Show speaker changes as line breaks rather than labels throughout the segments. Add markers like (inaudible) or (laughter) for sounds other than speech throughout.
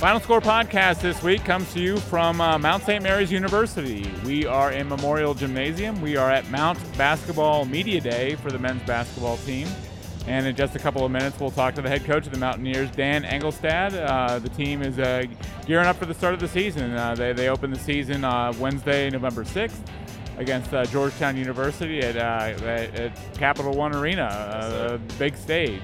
Final Score podcast this week comes to you from uh, Mount St. Mary's University. We are in Memorial Gymnasium. We are at Mount Basketball Media Day for the men's basketball team. And in just a couple of minutes, we'll talk to the head coach of the Mountaineers, Dan Engelstad. Uh, the team is uh, gearing up for the start of the season. Uh, they, they open the season uh, Wednesday, November 6th against uh, Georgetown University at, uh, at, at, Capital One Arena, a big stage.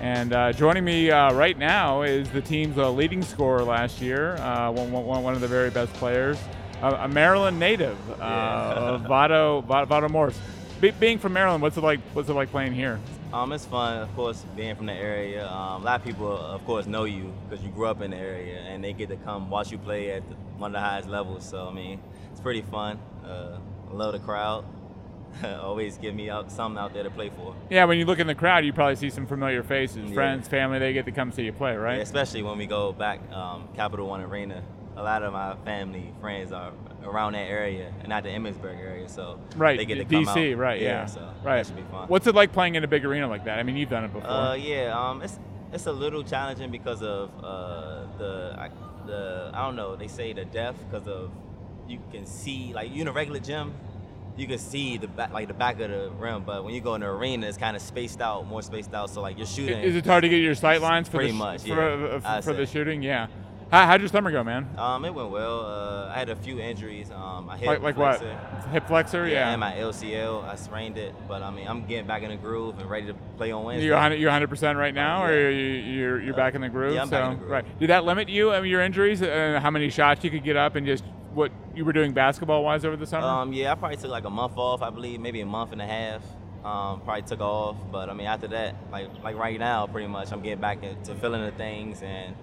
And uh, joining me uh, right now is the team's uh, leading scorer last year, uh, one, one, one, of the very best players, a Maryland native, yeah. Vado, Vado Morse. Be- being from Maryland, what's it like? What's it like playing here?
Um, it's fun, of course, being from the area. Um, a lot of people, of course, know you because you grew up in the area, and they get to come watch you play at the, one of the highest levels. So I mean, it's pretty fun. Uh, I love the crowd. (laughs) always give me out something out there to play for.
Yeah, when you look in the crowd, you probably see some familiar faces, yeah. friends, family. They get to come see you play, right? Yeah,
especially when we go back um, Capital One Arena. A lot of my family, friends are around that area, and not the Emmitsburg area, so
right,
they get to
DC,
come
out. right? Yeah,
yeah. so
right.
That should be fun.
What's it like playing in a big arena like that? I mean, you've done it before.
Uh, yeah, um, it's it's a little challenging because of uh, the I, the I don't know. They say the depth because of you can see like you in a regular gym you can see the back, like the back of the rim. But when you go in the arena, it's kind of spaced out, more spaced out. So like you're shooting.
Is it hard to get your sight lines for
pretty
the,
much
for,
yeah,
uh, for the shooting? Yeah. How, how'd your summer go, man?
Um, it went well. Uh, I had a few injuries. Um, I hit
like, like what? Hip flexor,
yeah,
yeah.
And my LCL, I sprained it. But I mean, I'm getting back in the groove and ready to play on Wednesday.
You're 100, you're 100% right now,
yeah.
or you, you're you're uh, back in the groove?
Yeah, I'm
so,
back in the groove.
Right. Did that limit you? I mean, your injuries? Uh, how many shots you could get up and just what you were doing basketball wise over the summer?
Um, yeah, I probably took like a month off. I believe maybe a month and a half. Um, probably took off, but I mean after that, like like right now, pretty much I'm getting back into filling the things and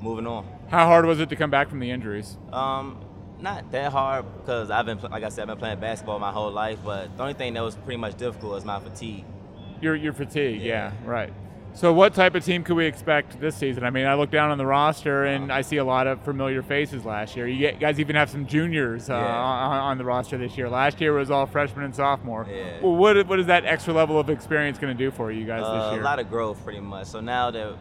moving on.
How hard was it to come back from the injuries?
Um, not that hard because I've been like I said I've been playing basketball my whole life, but the only thing that was pretty much difficult was my fatigue.
Your your fatigue, yeah, yeah right. So, what type of team could we expect this season? I mean, I look down on the roster and I see a lot of familiar faces last year. You guys even have some juniors uh, yeah. on, on, the roster this year. Last year was all freshmen and sophomore.
Yeah.
Well, what what is that extra level of experience going to do for you guys
uh,
this year?
A lot of growth, pretty much. So now that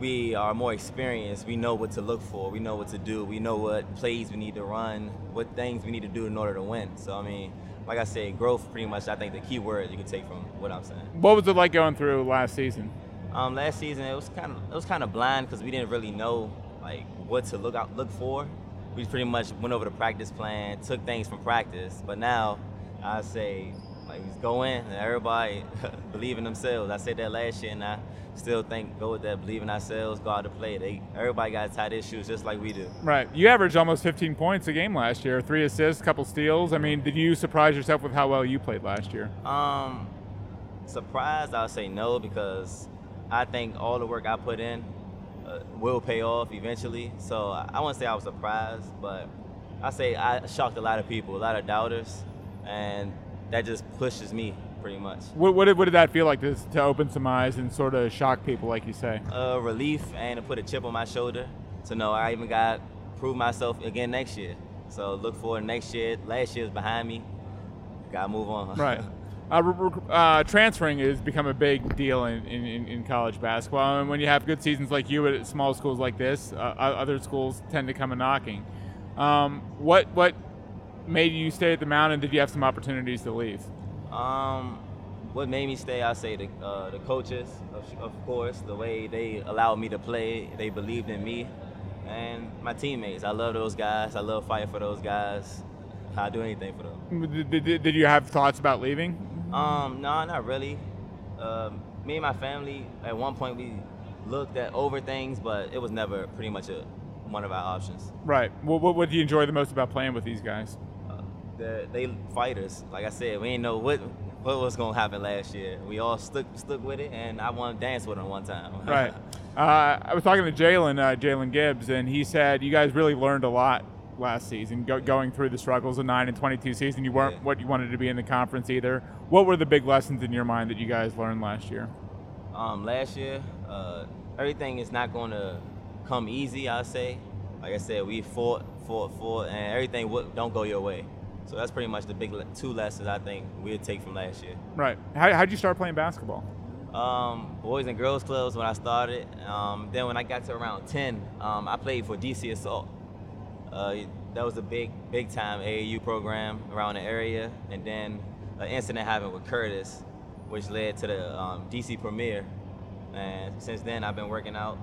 we are more experienced, we know what to look for, we know what to do, we know what plays we need to run, what things we need to do in order to win. So I mean like I said, growth pretty much I think the key word you can take from what I'm saying.
What was it like going through last season?
Um, last season it was kind of it was kind of blind because we didn't really know like what to look out look for. We pretty much went over the practice plan, took things from practice. But now I say like go in and everybody (laughs) believe in themselves. I said that last year and I still think go with that, believe in ourselves, go out to play. They everybody got tight issues just like we do.
Right. You averaged almost 15 points a game last year, three assists, couple steals. I mean, did you surprise yourself with how well you played last year?
Um, surprised, I'll say no because I think all the work I put in uh, will pay off eventually. So I, I wouldn't say I was surprised, but I say I shocked a lot of people, a lot of doubters, and that just pushes me pretty much.
What, what, did, what did that feel like to, to open some eyes and sort of shock people, like you say?
Uh, relief and to put a chip on my shoulder to know I even got prove myself again next year. So look forward next year. Last year's behind me. Gotta move on.
Right. (laughs) Uh, uh, transferring has become a big deal in, in, in, college basketball. And when you have good seasons like you at small schools like this, uh, other schools tend to come a knocking. Um, what what made you stay at the Mountain? Did you have some opportunities to leave?
Um, what made me stay? I say the uh, the coaches, of, of course, the way they allowed me to play, they believed in me, and my teammates. I love those guys. I love fighting for those guys. I'd do anything for them.
Did, did, did you have thoughts about leaving?
Um, no, not really. Um, me and my family, at one point, we looked at over things, but it was never pretty much a one of our options.
Right. What, what, what do you enjoy the most about playing with these guys?
Uh, they fighters. Like I said, we didn't know what what was gonna happen last year. We all stuck stuck with it, and I want to dance with them one time.
right. (laughs) Uh, I was talking to Jalen uh, Jalen Gibbs, and he said you guys really learned a lot last season, go, going through the struggles of nine and twenty-two season. You weren't yeah. what you wanted to be in the conference either. What were the big lessons in your mind that you guys learned last year?
Um, last year, uh, everything is not going to come easy. I say, like I said, we fought, fought, fought, and everything w- don't go your way. So that's pretty much the big le- two lessons I think we'd take from last year.
Right. How did you start playing basketball?
Um, boys and girls clubs when I started. Um, then when I got to around 10, um, I played for DC Assault. Uh, that was a big, big time AAU program around the area. And then an incident happened with Curtis, which led to the um, DC Premier. And since then, I've been working out,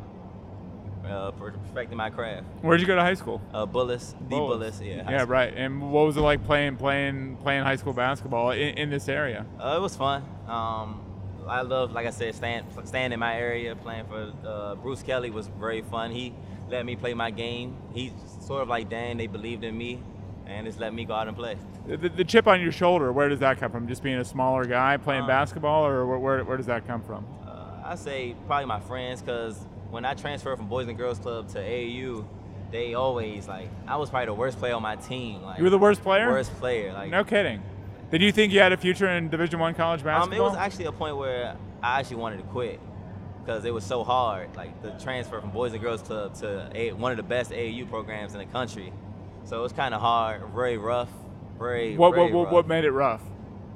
uh, perfecting my craft.
Where'd you go to high school?
Uh, Bullis, the Bullis, yeah.
Yeah,
school.
right. And what was it like playing, playing, playing high school basketball in, in this area?
Uh, it was fun. Um, I love, like I said, staying, staying in my area, playing for uh, Bruce Kelly was very fun. He let me play my game. He's sort of like Dan. They believed in me, and just let me go out and play.
The, the chip on your shoulder, where does that come from? Just being a smaller guy playing
Um,
basketball, or where, where, where does that come from?
Uh, I say probably my friends, because when I transferred from Boys and Girls Club to AAU, they always like I was probably the worst player on my team. Like
You were the worst player?
Worst player. Like
No kidding. Did you think you had a future in Division One college basketball?
Um, it was actually a point where I actually wanted to quit because it was so hard, like the transfer from Boys and Girls Club to a, one of the best AAU programs in the country. So it was kind of hard, very rough, very.
what,
very
what, what,
rough.
what made it rough?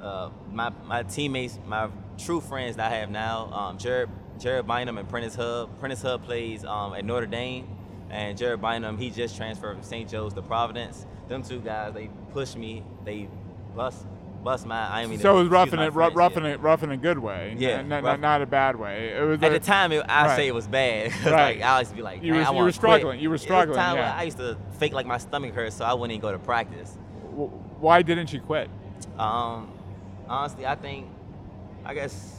Uh, my my teammates, my true friends that I have now, um, Jared Jared Bynum and Prentiss Hubb. Prentiss Hubb plays um, at Notre Dame, and Jared Bynum he just transferred from St. Joe's to Providence. Them two guys, they pushed me, they bust bust my. I mean,
So it was roughing
it,
in
my
a,
French,
rough
yeah.
in a, a good way.
Yeah,
N- n-
rough.
not a bad way. It was
At
a-
the time, it, I
right.
say it was bad. (laughs)
Right.
Like I used to be like,
You
"Man,
were-
I
you were
quit."
struggling. You were
It was a
struggling,
time
yeah.
I used to fake like my stomach hurt, so I wouldn't even go to practice.
Why didn't you quit?
Um, honestly, I think, I guess,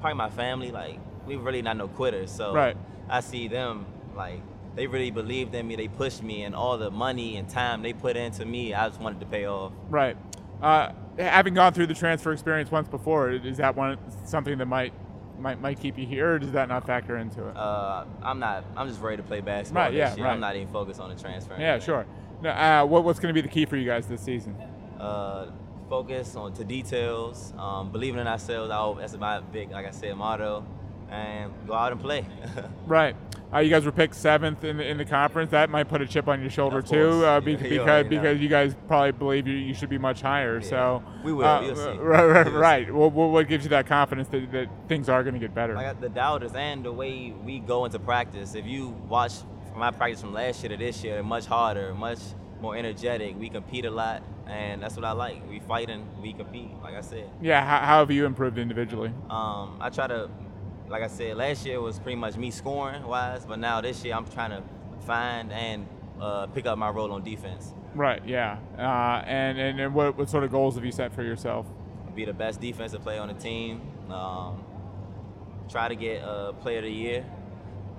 probably my family. Like we really not no quitters, so
Right.
I see them like they really believed in me. They pushed me, and all the money and time they put into me, I just wanted to pay off.
Right. Uh, having gone through the transfer experience once before, is that one something that might might might keep you here, or does that not factor into it?
Uh, I'm not. I'm just ready to play basketball
Right,
this
yeah,
year.
right.
I'm not even focused on the transfer.
yeah, sure. No, uh, what, what's going to be the key for you guys this season?
uh, focus on to details, um, believing in ourselves. I, al- that's my big, like I said, motto, and go out and play. (laughs)
Right. Uh, you guys were picked seventh in the, in the conference. That might put a chip on your shoulder too, uh,
You-
bec-
you
because
already know.
because you guys probably believe you, you should be much higher.
Yeah.
So
We will.
uh. (laughs) Right, right,
You'll see.
right. Well, what what gives you that confidence that, that things are going to get better?
like the doubters and the way we go into practice. If you watch my practice from last year to this year, much harder, much more energetic. We compete a lot, and that's what I like. We fight and we compete. Like I said.
yeah. How, how have you improved individually?
Um, I try to, like I said, last year was pretty much me scoring wise, but now this year I'm trying to find and uh, pick up my role on defense.
Right. Yeah. Uh, and, and and what what sort of goals have you set for yourself?
Be the best defensive player on the team. Um, try to get a player of the year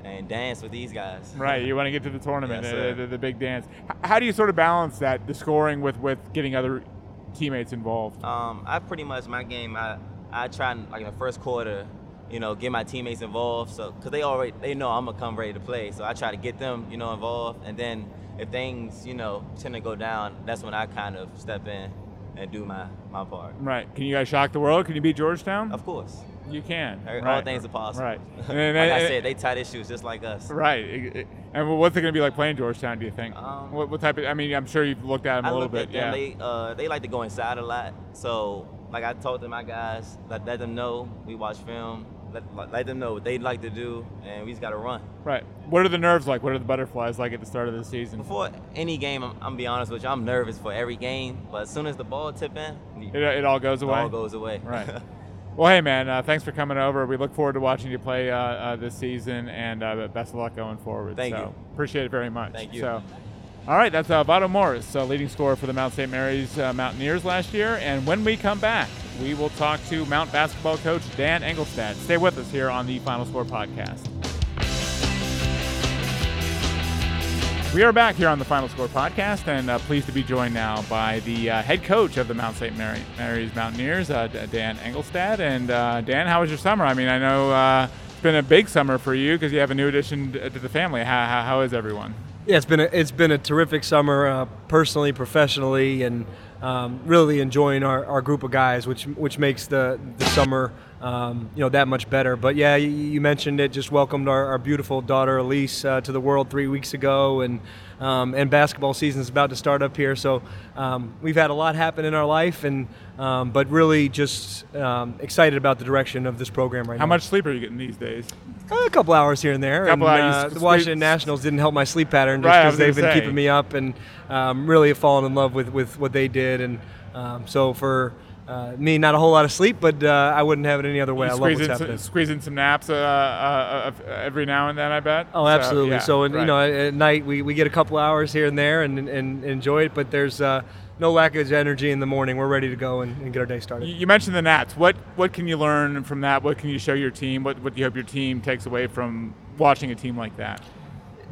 and dance with these guys.
Right. You (laughs) want to get to the tournament,
Yes, sir.
the, the big dance. How do you sort of balance that, the scoring with with getting other teammates involved?
Um, I pretty much my game. I I try like in the first quarter, you know, get my teammates involved. So because they already they know I'm gonna come ready to play. So I try to get them, you know, involved. And then if things, you know, tend to go down, that's when I kind of step in and do my my part.
Right. Can you guys shock the world? Can you beat Georgetown?
Of course,
You can.
Every-
right.
all things are possible.
Right. (laughs)
And like
And-
I said, they tight issues just like us.
Right. And what's it going to be like playing Georgetown? Do you think?
Um,
what, what type of? I mean, I'm sure you've looked at them a
I
little bit. yeah.
They uh, they like to go inside a lot. So like I told them, my guys, let, let them know we watch film. Let, let them know what they'd like to do, and we just gotta run.
right. What are the nerves like? What are the butterflies like at the start of the season?
Before any game, I'm, I'm be honest with you, I'm nervous for every game. But as soon as the ball tip in,
It, it all goes
it
away.
all goes away.
Right. (laughs) Well, hey, man, uh, thanks for coming over. We look forward to watching you play uh, uh, this season, and uh, best of luck going forward.
Thank
so,
you.
Appreciate it very much.
Thank you.
So, all right, that's uh, Vado Morse, uh, leading scorer for the Mount St. Mary's uh, Mountaineers last year. And when we come back, we will talk to Mount basketball coach Dan Engelstad. Stay with us here on the Final Score podcast. We are back here on the Final Score podcast, and uh, pleased to be joined now by the uh, head coach of the Mount St. Mary, Mary's Mountaineers, uh, D- Dan Engelstad. And uh, Dan, how was your summer? I mean, I know uh, it's been a big summer for you because you have a new addition to to the family. How, how, how is everyone?
Yeah, it's been a, it's been a terrific summer, uh, personally, professionally, and um, really enjoying our, our group of guys, which which makes the the summer um, you know that much better. But yeah, you, you mentioned it. Just welcomed our, our beautiful daughter Elise uh, to the world three weeks ago, and um, and basketball season is about to start up here. So um, we've had a lot happen in our life, and um, but really just um, excited about the direction of this program right
How
now.
How much sleep are you getting these days?
A couple hours here and there.
Couple
and,
hours.
uh, the Washington Nationals didn't help my sleep pattern just because
was
they've been
say.
keeping me up, and um, really have fallen in love with, with what they did. And um, so for uh, me, not a whole lot of sleep, but uh, I wouldn't have it any other way.
You
I love what's happening.
in some naps uh, uh, uh, every now and then, I bet.
Oh, absolutely.
yeah,
So, and,
right.
you know, at, night we, we get a couple hours here and there and, and, enjoy it, but there's uh, no lack of energy in the morning. We're ready to go and, and get our day started.
You mentioned the Nats. What what can you learn from that? What can you show your team? What what do you hope your team takes away from watching a team like that?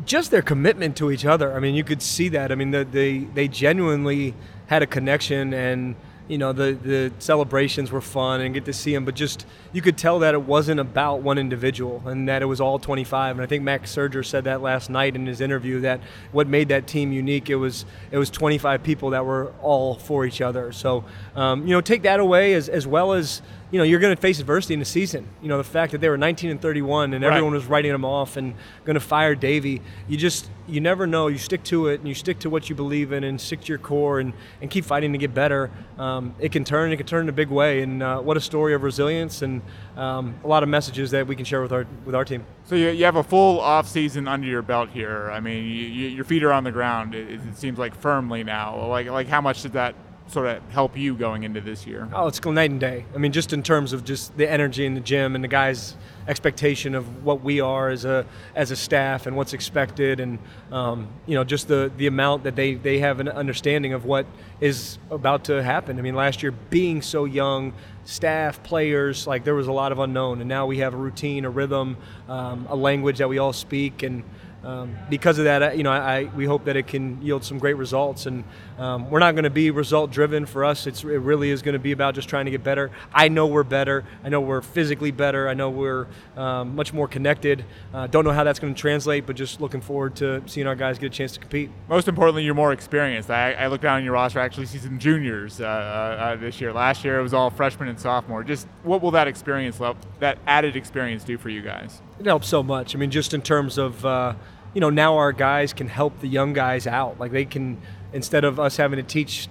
just their commitment to each other. I mean, you could see that. I mean, the, they they genuinely had a connection, and you know, the the celebrations were fun and get to see them. But just you could tell that it wasn't about one individual, and that it was all 25. And I think Max Scherzer said that last night in his interview that what made that team unique it was it was 25 people that were all for each other. So um, you know, take that away as as well as you know you're going to face adversity in the season. You know the fact that they were 19 and 31 and
Right.
everyone was writing them off and going to fire Davey. You just you never know. You stick to it and you stick to what you believe in and stick to your core and, and keep fighting to get better. Um, it can turn. It can turn in a big way. And uh, what a story of resilience and um, a lot of messages that we can share with our with our team.
So you, you have a full off season under your belt here. I mean, you, you, your feet are on the ground. It, it seems like firmly now. Like like how much did that sort of help you going into this year?
Oh, it's night and day. I mean, just in terms of just the energy in the gym and the guys' expectation of what we are as a as a staff and what's expected, and um, you know, just the the amount that they they have an understanding of what is about to happen. I mean, last year being so young, staff, players, like there was a lot of unknown, and now we have a routine, a rhythm, um, a language that we all speak, and um, because of that, you know, I, we hope that it can yield some great results. And um, we're not going to be result driven for us. It's, it really is going to be about just trying to get better. I know we're better. I know we're physically better. I know we're um, much more connected. Uh, don't know how that's going to translate, but just looking forward to seeing our guys get a chance to compete.
Most importantly, you're more experienced. I, I look down on your roster. I actually see some juniors uh, uh, uh, this year. Last year it was all freshmen and sophomore. Just what will that experience, that added experience, do for you guys?
It helps so much. I mean, just in terms of, uh, you know, now our guys can help the young guys out. Like they can, instead of us having to teach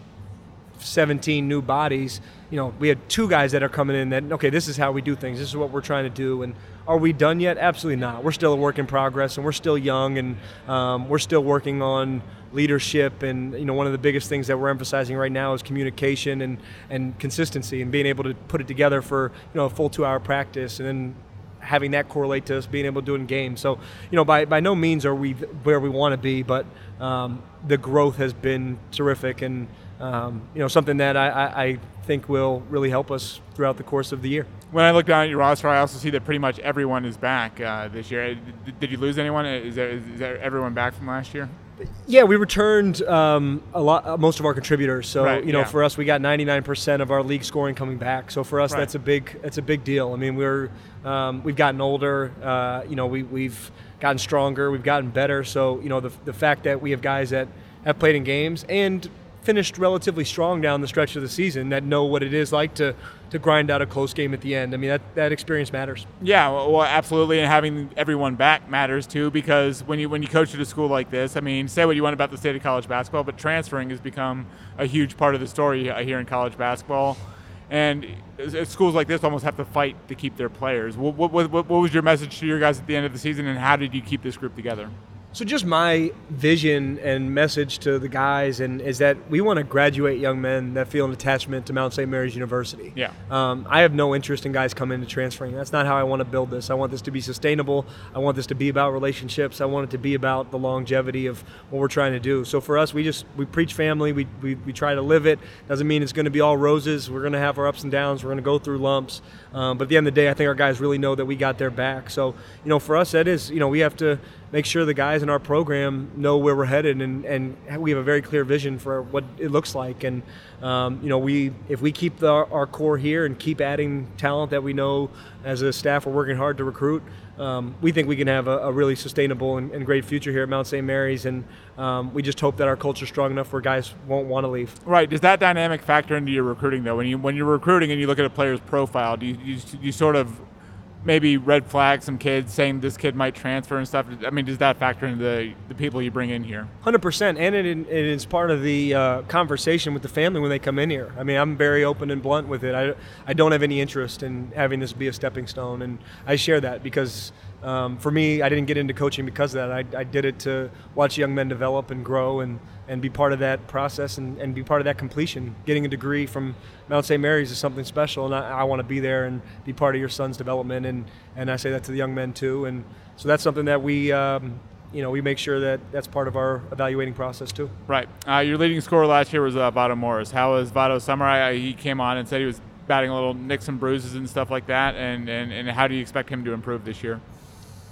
17 new bodies, you know, we had two guys that are coming in that, okay, this is how we do things. This is what we're trying to do. And are we done yet? Absolutely not. We're still a work in progress and we're still young and um, we're still working on leadership. And, you know, one of the biggest things that we're emphasizing right now is communication and, and consistency and being able to put it together for, you know, a full two hour practice and then having that correlate to us being able to do it in games. So, you know, by, by no means are we where we want to be, but um, the growth has been terrific and, um, you know, something that I, I, I think will really help us throughout the course of the year.
When I look down at your roster, I also see that pretty much everyone is back uh, this year. Did, you lose anyone? Is there, is there everyone back from last year?
Yeah, we returned um, a lot, uh, most of our contributors. So
Right,
you know,
yeah.
for us, we got 99% of our league scoring coming back. So for us,
Right.
that's a big, that's a big deal. I mean, we're um, we've gotten older. Uh, you know, we, we've gotten stronger. We've gotten better. So you know, the the fact that we have guys that have played in games and finished relatively strong down the stretch of the season that know what it is like to to grind out a close game at the end. I mean, that that experience matters.
Yeah, well, absolutely, and having everyone back matters too because when you when you coach at a school like this, I mean, say what you want about the state of college basketball, but transferring has become a huge part of the story uh, here in college basketball. And s- schools like this almost have to fight to keep their players. What, what, what, what was your message to your guys at the end of the season, and how did you keep this group together?
So just my vision and message to the guys, and is that we want to graduate young men that feel an attachment to Mount St. Mary's University.
Yeah.
Um, I have no interest in guys coming to transferring. That's not how I want to build this. I want this to be sustainable. I want this to be about relationships. I want it to be about the longevity of what we're trying to do. So for us, we just we preach family. We we, we try to live it. Doesn't mean it's going to be all roses. We're going to have our ups and downs. We're going to go through lumps. Um, but at the end of the day, I think our guys really know that we got their back. So you know, for us, that is you know we have to make sure the guys in our program know where we're headed and, and we have a very clear vision for what it looks like. And um, you know, we if we keep the, our core here and keep adding talent that we know as a staff we're working hard to recruit, um, we think we can have a, a really sustainable and, and, great future here at Mount St. Mary's. And um, we just hope that our culture is strong enough where guys won't want to leave.
Right. Does that dynamic factor into your recruiting though? When you when you're recruiting and you look at a player's profile, do you, you, you sort of maybe red flag some kids saying this kid might transfer and stuff? I mean, does that factor into the, the people you bring in here?
100%. And it, it is part of the uh, conversation with the family when they come in here. I mean, I'm very open and blunt with it. I, I don't have any interest in having this be a stepping stone. And I share that because um, for me, I didn't get into coaching because of that. I, I did it to watch young men develop and grow and and be part of that process and, and be part of that completion. Getting a degree from Mount St. Mary's is something special, and I, I want to be there and be part of your son's development. And, and I say that to the young men too. And so that's something that we, um, you know, we make sure that that's part of our evaluating process too.
Right. Uh, your leading scorer last year was uh, Morse. How was Vado summer? I, he came on and said he was batting a little nicks and bruises and stuff like that. And, and, and how do you expect him to improve this year?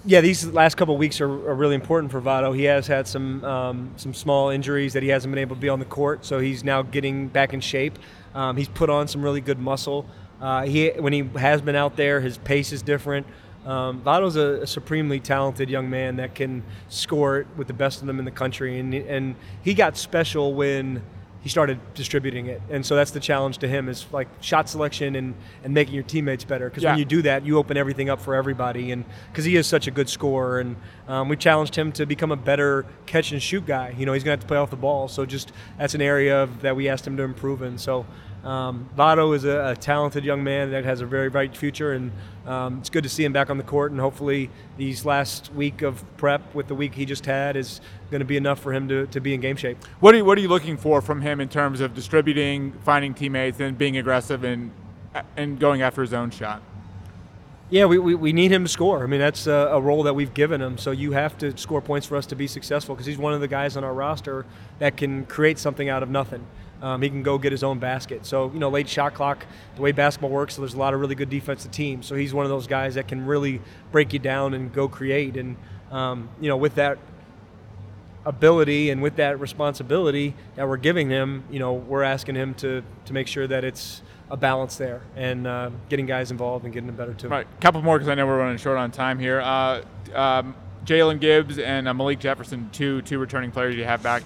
Yeah, these last couple weeks are, are, really important for Vado. He has had some um, some small injuries that he hasn't been able to be on the court, so he's now getting back in shape. Um, he's put on some really good muscle. Uh, he when he has been out there, his pace is different. Um, Vado's a, a, supremely talented young man that can score it with the best of them in the country, and and he got special when he started distributing it. And so that's the challenge to him is like shot selection and, and making your teammates better. Because yeah. when you do that, you open everything up for everybody. And because he is such a good scorer, and um, we challenged him to become a better catch and shoot guy. You know, he's going to have to play off the ball. So just that's an area of, that we asked him to improve in. So um, Vado is a, a, talented young man that has a very bright future, and um, it's good to see him back on the court. And hopefully, these last week of prep with the week he just had is going to be enough for him to, to be in game shape.
What are you, what are you looking for from him in terms of distributing, finding teammates, and being aggressive and and going after his own shot?
Yeah, we, we, we need him to score. I mean, that's a, a, role that we've given him. So you have to score points for us to be successful because he's one of the guys on our roster that can create something out of nothing. Um, he can go get his own basket. So, you know, late shot clock, the way basketball works, so there's a lot of really good defensive teams. So he's one of those guys that can really break you down and go create. And, um, you know, with that ability and with that responsibility that we're giving him, you know, we're asking him to, to make sure that it's a balance there and uh, getting guys involved and getting them better too.
All right, a couple more because I know we're running short on time here. Uh, um, Jalen Gibbs and uh, Malik Jefferson, two two returning players you have back.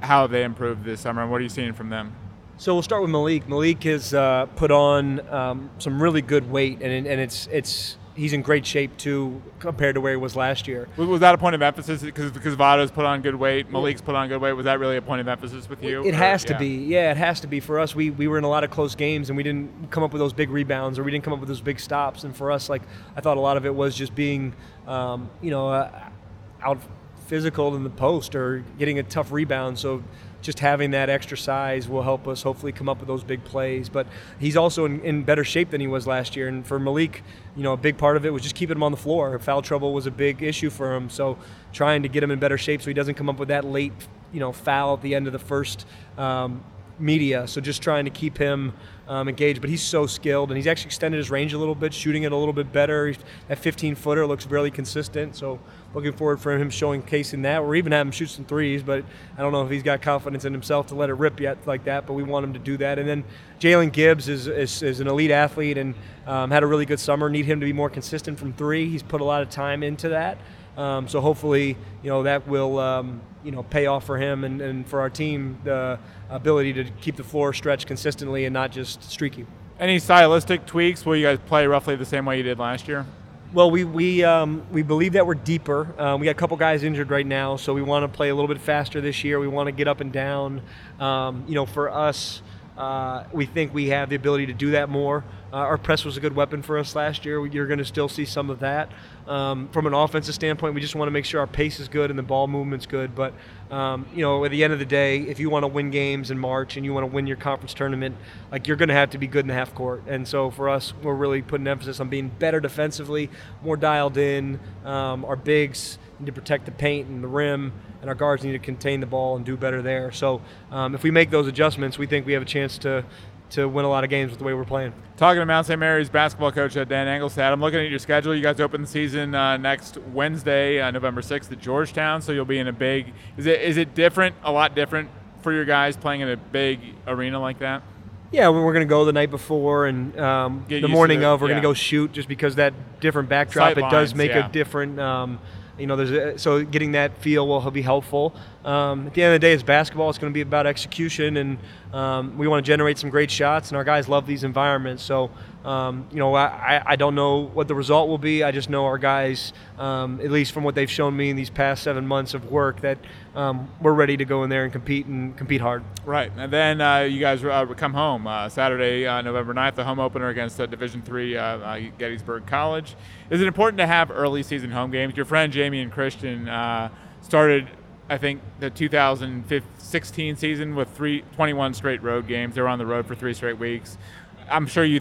How they improved this summer, and what are you seeing from them?
So we'll start with Malik. Malik has uh, put on um, some really good weight, and, and it's it's he's in great shape too compared to where he was last year.
Was that a point of emphasis because because Vado's put on good weight, Malik's put on good weight? Was that really a point of emphasis with you?
It or, has to yeah. be. Yeah, it has to be for us. We we were in a lot of close games and we didn't come up with those big rebounds or we didn't come up with those big stops. And for us, like I thought a lot of it was just being, um, you know, uh, out physical in the post or getting a tough rebound. So just having that extra size will help us hopefully come up with those big plays. But he's also in, in, better shape than he was last year. And for Malik, you know, a big part of it was just keeping him on the floor. Foul trouble was a big issue for him. So trying to get him in better shape so he doesn't come up with that late, you know, foul at the end of the first um, media. So just trying to keep him um, engaged. But he's so skilled, and he's actually extended his range a little bit, shooting it a little bit better. That 15 footer looks really consistent. So looking forward for him showing case in that, or even have him shoot some threes. But I don't know if he's got confidence in himself to let it rip yet like that. But we want him to do that. And then Jalen Gibbs is, is, is, an elite athlete and um, had a really good summer. Need him to be more consistent from three. He's put a lot of time into that. Um, so hopefully, you know, that will um, you know pay off for him and, and for our team the ability to keep the floor stretched consistently and not just streaky.
Any stylistic tweaks? Will you guys play roughly the same way you did last year?
Well, we we um, we believe that we're deeper. Um, we got a couple guys injured right now, so we want to play a little bit faster this year. We want to get up and down. Um, you know, for us, uh, we think we have the ability to do that more. Uh, our press was a good weapon for us last year. You're going to still see some of that. Um, from an offensive standpoint, we just want to make sure our pace is good and the ball movement's good. But um, you know, at the end of the day, if you want to win games in March and you want to win your conference tournament, like you're going to have to be good in the half court. And so for us, we're really putting emphasis on being better defensively, more dialed in. Um, our bigs need to protect the paint and the rim, and our guards need to contain the ball and do better there. So um, if we make those adjustments, we think we have a chance to to win a lot of games with the way we're playing.
Talking to Mount St. Mary's basketball coach uh, Dan Engelstad, I'm looking at your schedule. You guys open the season uh, next Wednesday, uh, November 6th at Georgetown, so you'll be in a big. Is it is it different? A lot different for your guys playing in a big arena like that?
Yeah, we're going to go the night before and um, the morning of. We're
yeah.
going to go shoot just because that different backdrop.
Sight
it does make
yeah.
a different. Um, you know, there's a, so getting that feel will be helpful. Um, at the end of the day, it's basketball. It's going to be about execution, and um, we want to generate some great shots. And our guys love these environments. So, um, you know, I, I don't know what the result will be. I just know our guys, um, at least from what they've shown me in these past seven months of work, that um, we're ready to go in there and compete and compete hard.
Right, and then uh, you guys uh, come home uh, Saturday, uh, November 9th, the home opener against uh, Division Three uh, Gettysburg College. Is it important to have early season home games? Your friend Jamion Christian started, I think, the 2016 season with three, 21 straight road games. They were on the road for three straight weeks. I'm sure you.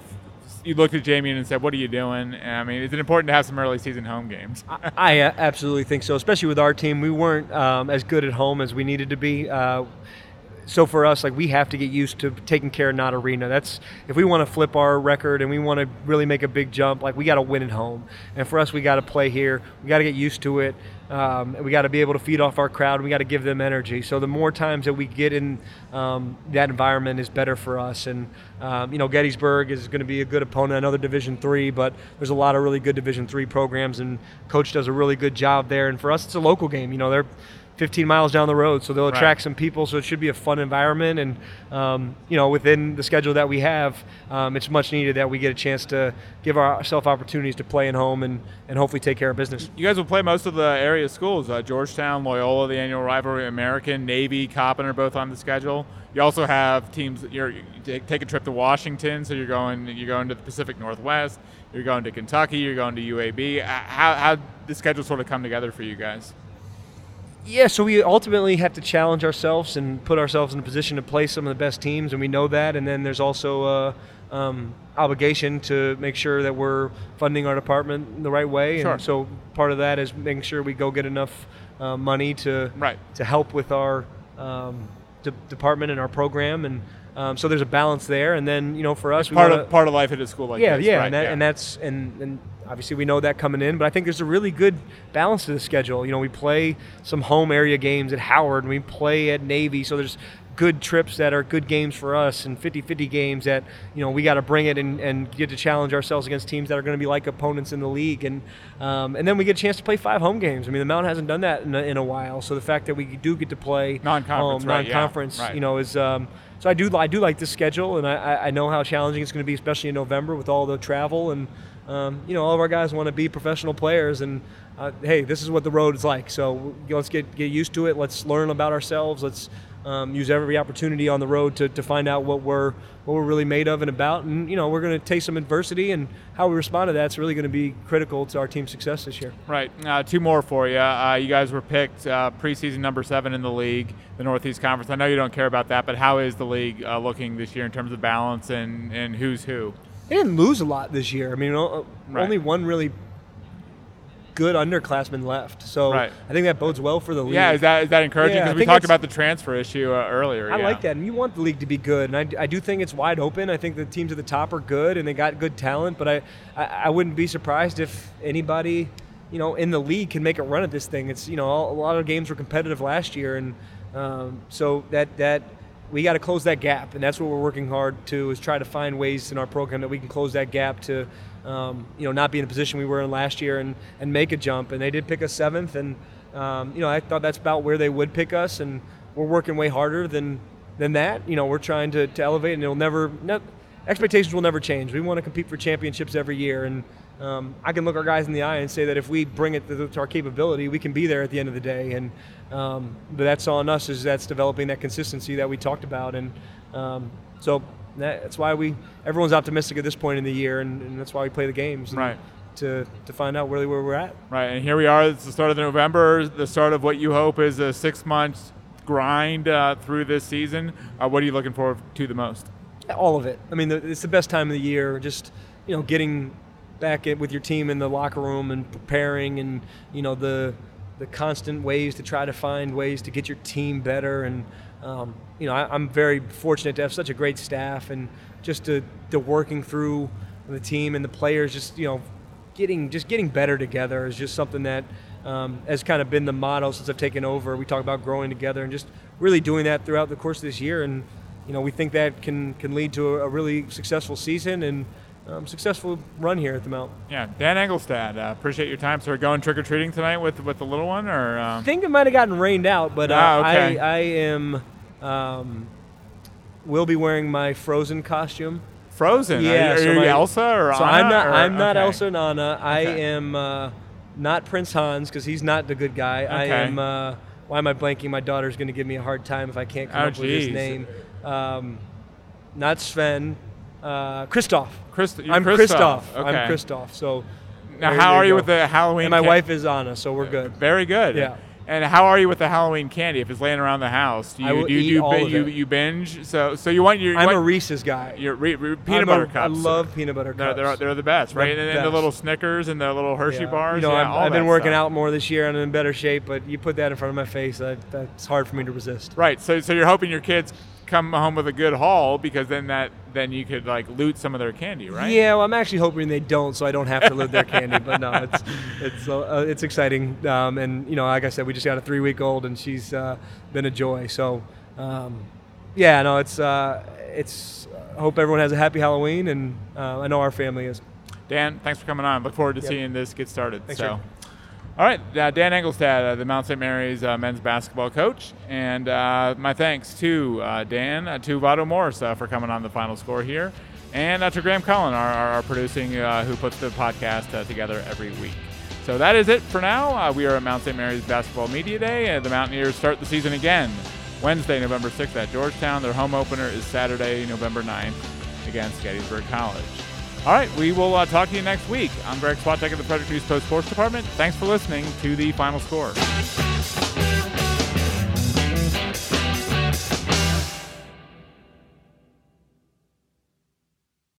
You looked at Jamion and said, "What are you doing?" And, I mean, is it important to have some early season home games?
I uh, absolutely think so, especially with our team. We weren't um, as good at home as we needed to be. Uh, so for us, like we have to get used to taking care of not arena. That's if we want to flip our record and we want to really make a big jump, like we got to win at home. And for us, we got to play here. We got to get used to it. Um, we got to be able to feed off our crowd. We got to give them energy. So the more times that we get in um, that environment is better for us. And um, you know, Gettysburg is going to be a good opponent. Another Division three, but there's a lot of really good Division three programs, and coach does a really good job there. And for us, it's a local game. You know, they're 15 miles down the road, so they'll
Right.
attract some people. So it should be a fun environment, and um, you know, within the schedule that we have, um, it's much needed that we get a chance to give ourselves opportunities to play at home and, and hopefully take care of business.
You guys will play most of the area schools: uh, Georgetown, Loyola, the annual rivalry, American, Navy, Coppin are both on the schedule. You also have teams. You're, you take take a trip to Washington, so you're going you're going to the Pacific Northwest. You're going to Kentucky. You're going to UAB. Uh, How how the schedule sort of come together for you guys?
Yeah, so we ultimately have to challenge ourselves and put ourselves in a position to play some of the best teams, and we know that. And then there's also a um, obligation to make sure that we're funding our department the right way.
Sure.
And so part of that is making sure we go get enough uh, money to
Right.
to help with our um, de- department and our program. And um, so there's a balance there. And then you know, for us, we
Part
wanna-
of part of life at a school like
yeah,
this.
yeah,
right,
and, that, and that's and, and obviously we know that coming in, but I think there's a really good balance to the schedule. You know, we play some home area games at Howard, and we play at Navy, so there's good trips that are good games for us and 50-50 games that you know we got to bring it and, and get to challenge ourselves against teams that are going to be like opponents in the league and um, and then we get a chance to play five home games i mean the mountain hasn't done that in a, in a while so the fact that we do get to play
Non-conference,
home,
right,
non-conference
right.
you know is um, so I do I do like this schedule, and I- I, I know how challenging it's going to be, especially in November with all the travel and um, you know all of our guys want to be professional players, and uh, hey, this is what the road is like. So let's get get used to it. Let's learn about ourselves. Let's um, use every opportunity on the road to, to find out what we're what we're really made of and about. And you know we're going to take some adversity, and how we respond to that's really going to be critical to our team's success this year.
Right. Uh, two more for you. Uh, you guys were picked uh, preseason number seven in the league, the Northeast Conference. I know you don't care about that, but how is the league uh, looking this year in terms of balance and, and who's who?
They didn't lose a lot this year. I mean, o-
Right.
only one really good underclassman left. So
Right.
I think that bodes well for the league.
Yeah, is that is that encouraging?
Yeah,
Because we talked about the transfer issue uh, earlier.
I
yeah.
like that, and you want the league to be good, and I, I do think it's wide open. I think the teams at the top are good, and they got good talent. But I, I, I wouldn't be surprised if anybody, you know, in the league can make a run at this thing. It's you know a lot of games were competitive last year, and um, so that that we got to close that gap, and that's what we're working hard to is try to find ways in our program that we can close that gap to. Um, you know, not be in the position we were in last year and, and make a jump. And they did pick us seventh, and um, you know I thought that's about where they would pick us, and we're working way harder than than that. You know, we're trying to, to elevate, and it'll never, expectations will never change. We want to compete for championships every year, and um, I can look our guys in the eye and say that if we bring it to, to our capability, we can be there at the end of the day. And um, but that's on us is that's developing that consistency that we talked about, and um, so that, that's why we everyone's optimistic at this point in the year, and, and that's why we play the games.
Right.
To, to find out really where we're at.
Right, and here we are. It's the start of November, the start of what you hope is a six month grind uh, through this season. Uh, what are you looking forward to the most?
all of it. I mean, the, it's the best time of the year. Just you know, getting back with your team in the locker room and preparing, and you know the the constant ways to try to find ways to get your team better. And um, you know, I, am very fortunate to have such a great staff and just the the working through the team and the players. Just you know, getting just getting better together is just something that um, has kind of been the motto since I've taken over. We talk about growing together and just really doing that throughout the course of this year. And you know, we think that can can lead to a really successful season and um, successful run here at the Mount.
Yeah, Dan Engelstad, uh, appreciate your time. So we're going trick or treating tonight with with the little one, or um...
I think it might have gotten rained out, but uh,
ah, okay.
I I am um, will be wearing my Frozen costume.
Frozen?
Yeah.
Are you,
so
you
my,
Elsa or
so
Anna?
I'm not.
or,
I'm not
okay.
Elsa and Anna. I
Okay.
am uh, not Prince Hans because he's not the good guy. I am. Uh, why am I blanking? My daughter's going to give me a hard time if I can't come
Oh,
up with his name. Um, not Sven. Uh, Kristoff.
Christ-
I'm
Kristoff.
Kristoff.
Okay.
I'm Kristoff. So.
Now, how are you
go.
with the Halloween?
And my
ca-
wife is Anna, so we're good.
Very good.
Yeah.
And how are you with the Halloween candy? If it's laying around the house, do you
I will
do you,
eat
do you,
all
bi-
of
you,
it.
you binge? So so you want your you
I'm
want
a Reese's guy.
your re, re, peanut
I'm
butter
a-
cups.
I love peanut butter
They're, they're, they're the best, right?
The
and, and the little Snickers and the little Hershey
Yeah.
bars.
You know,
yeah,
I've, I've been working
stuff.
out more this year and I'm in better shape, but you put that in front of my face, that, that's hard for me to resist.
Right. So so you're hoping your kids come home with a good haul because then that then you could like loot some of their candy, right?
Yeah, well, I'm actually hoping they don't, so I don't have to loot their candy. But no, it's (laughs) it's uh, it's exciting, um, and you know, like I said, we just got a three week old, and she's uh, been a joy. So, um, yeah, no, it's uh, it's. I hope everyone has a happy Halloween, and uh, I know our family is.
Dan, thanks for coming on. Look forward to
Yep.
seeing this get started.
Thanks,
so. All right, uh, Dan Engelstad, uh, the Mount St. Mary's uh, men's basketball coach, and uh, my thanks to uh, Dan, uh, to Vado Morse for coming on the final score here, and to Graham Cullen, our, our, our producing, who puts the podcast together every week. So that is it for now. We are at Mount St. Mary's Basketball Media Day, the Mountaineers start the season again Wednesday, November 6th at Georgetown. Their home opener is Saturday, November 9th against Gettysburg College. All right, we will uh, talk to you next week. I'm Greg Swatek of the Frederick News Post Sports Department. Thanks for listening to the final score.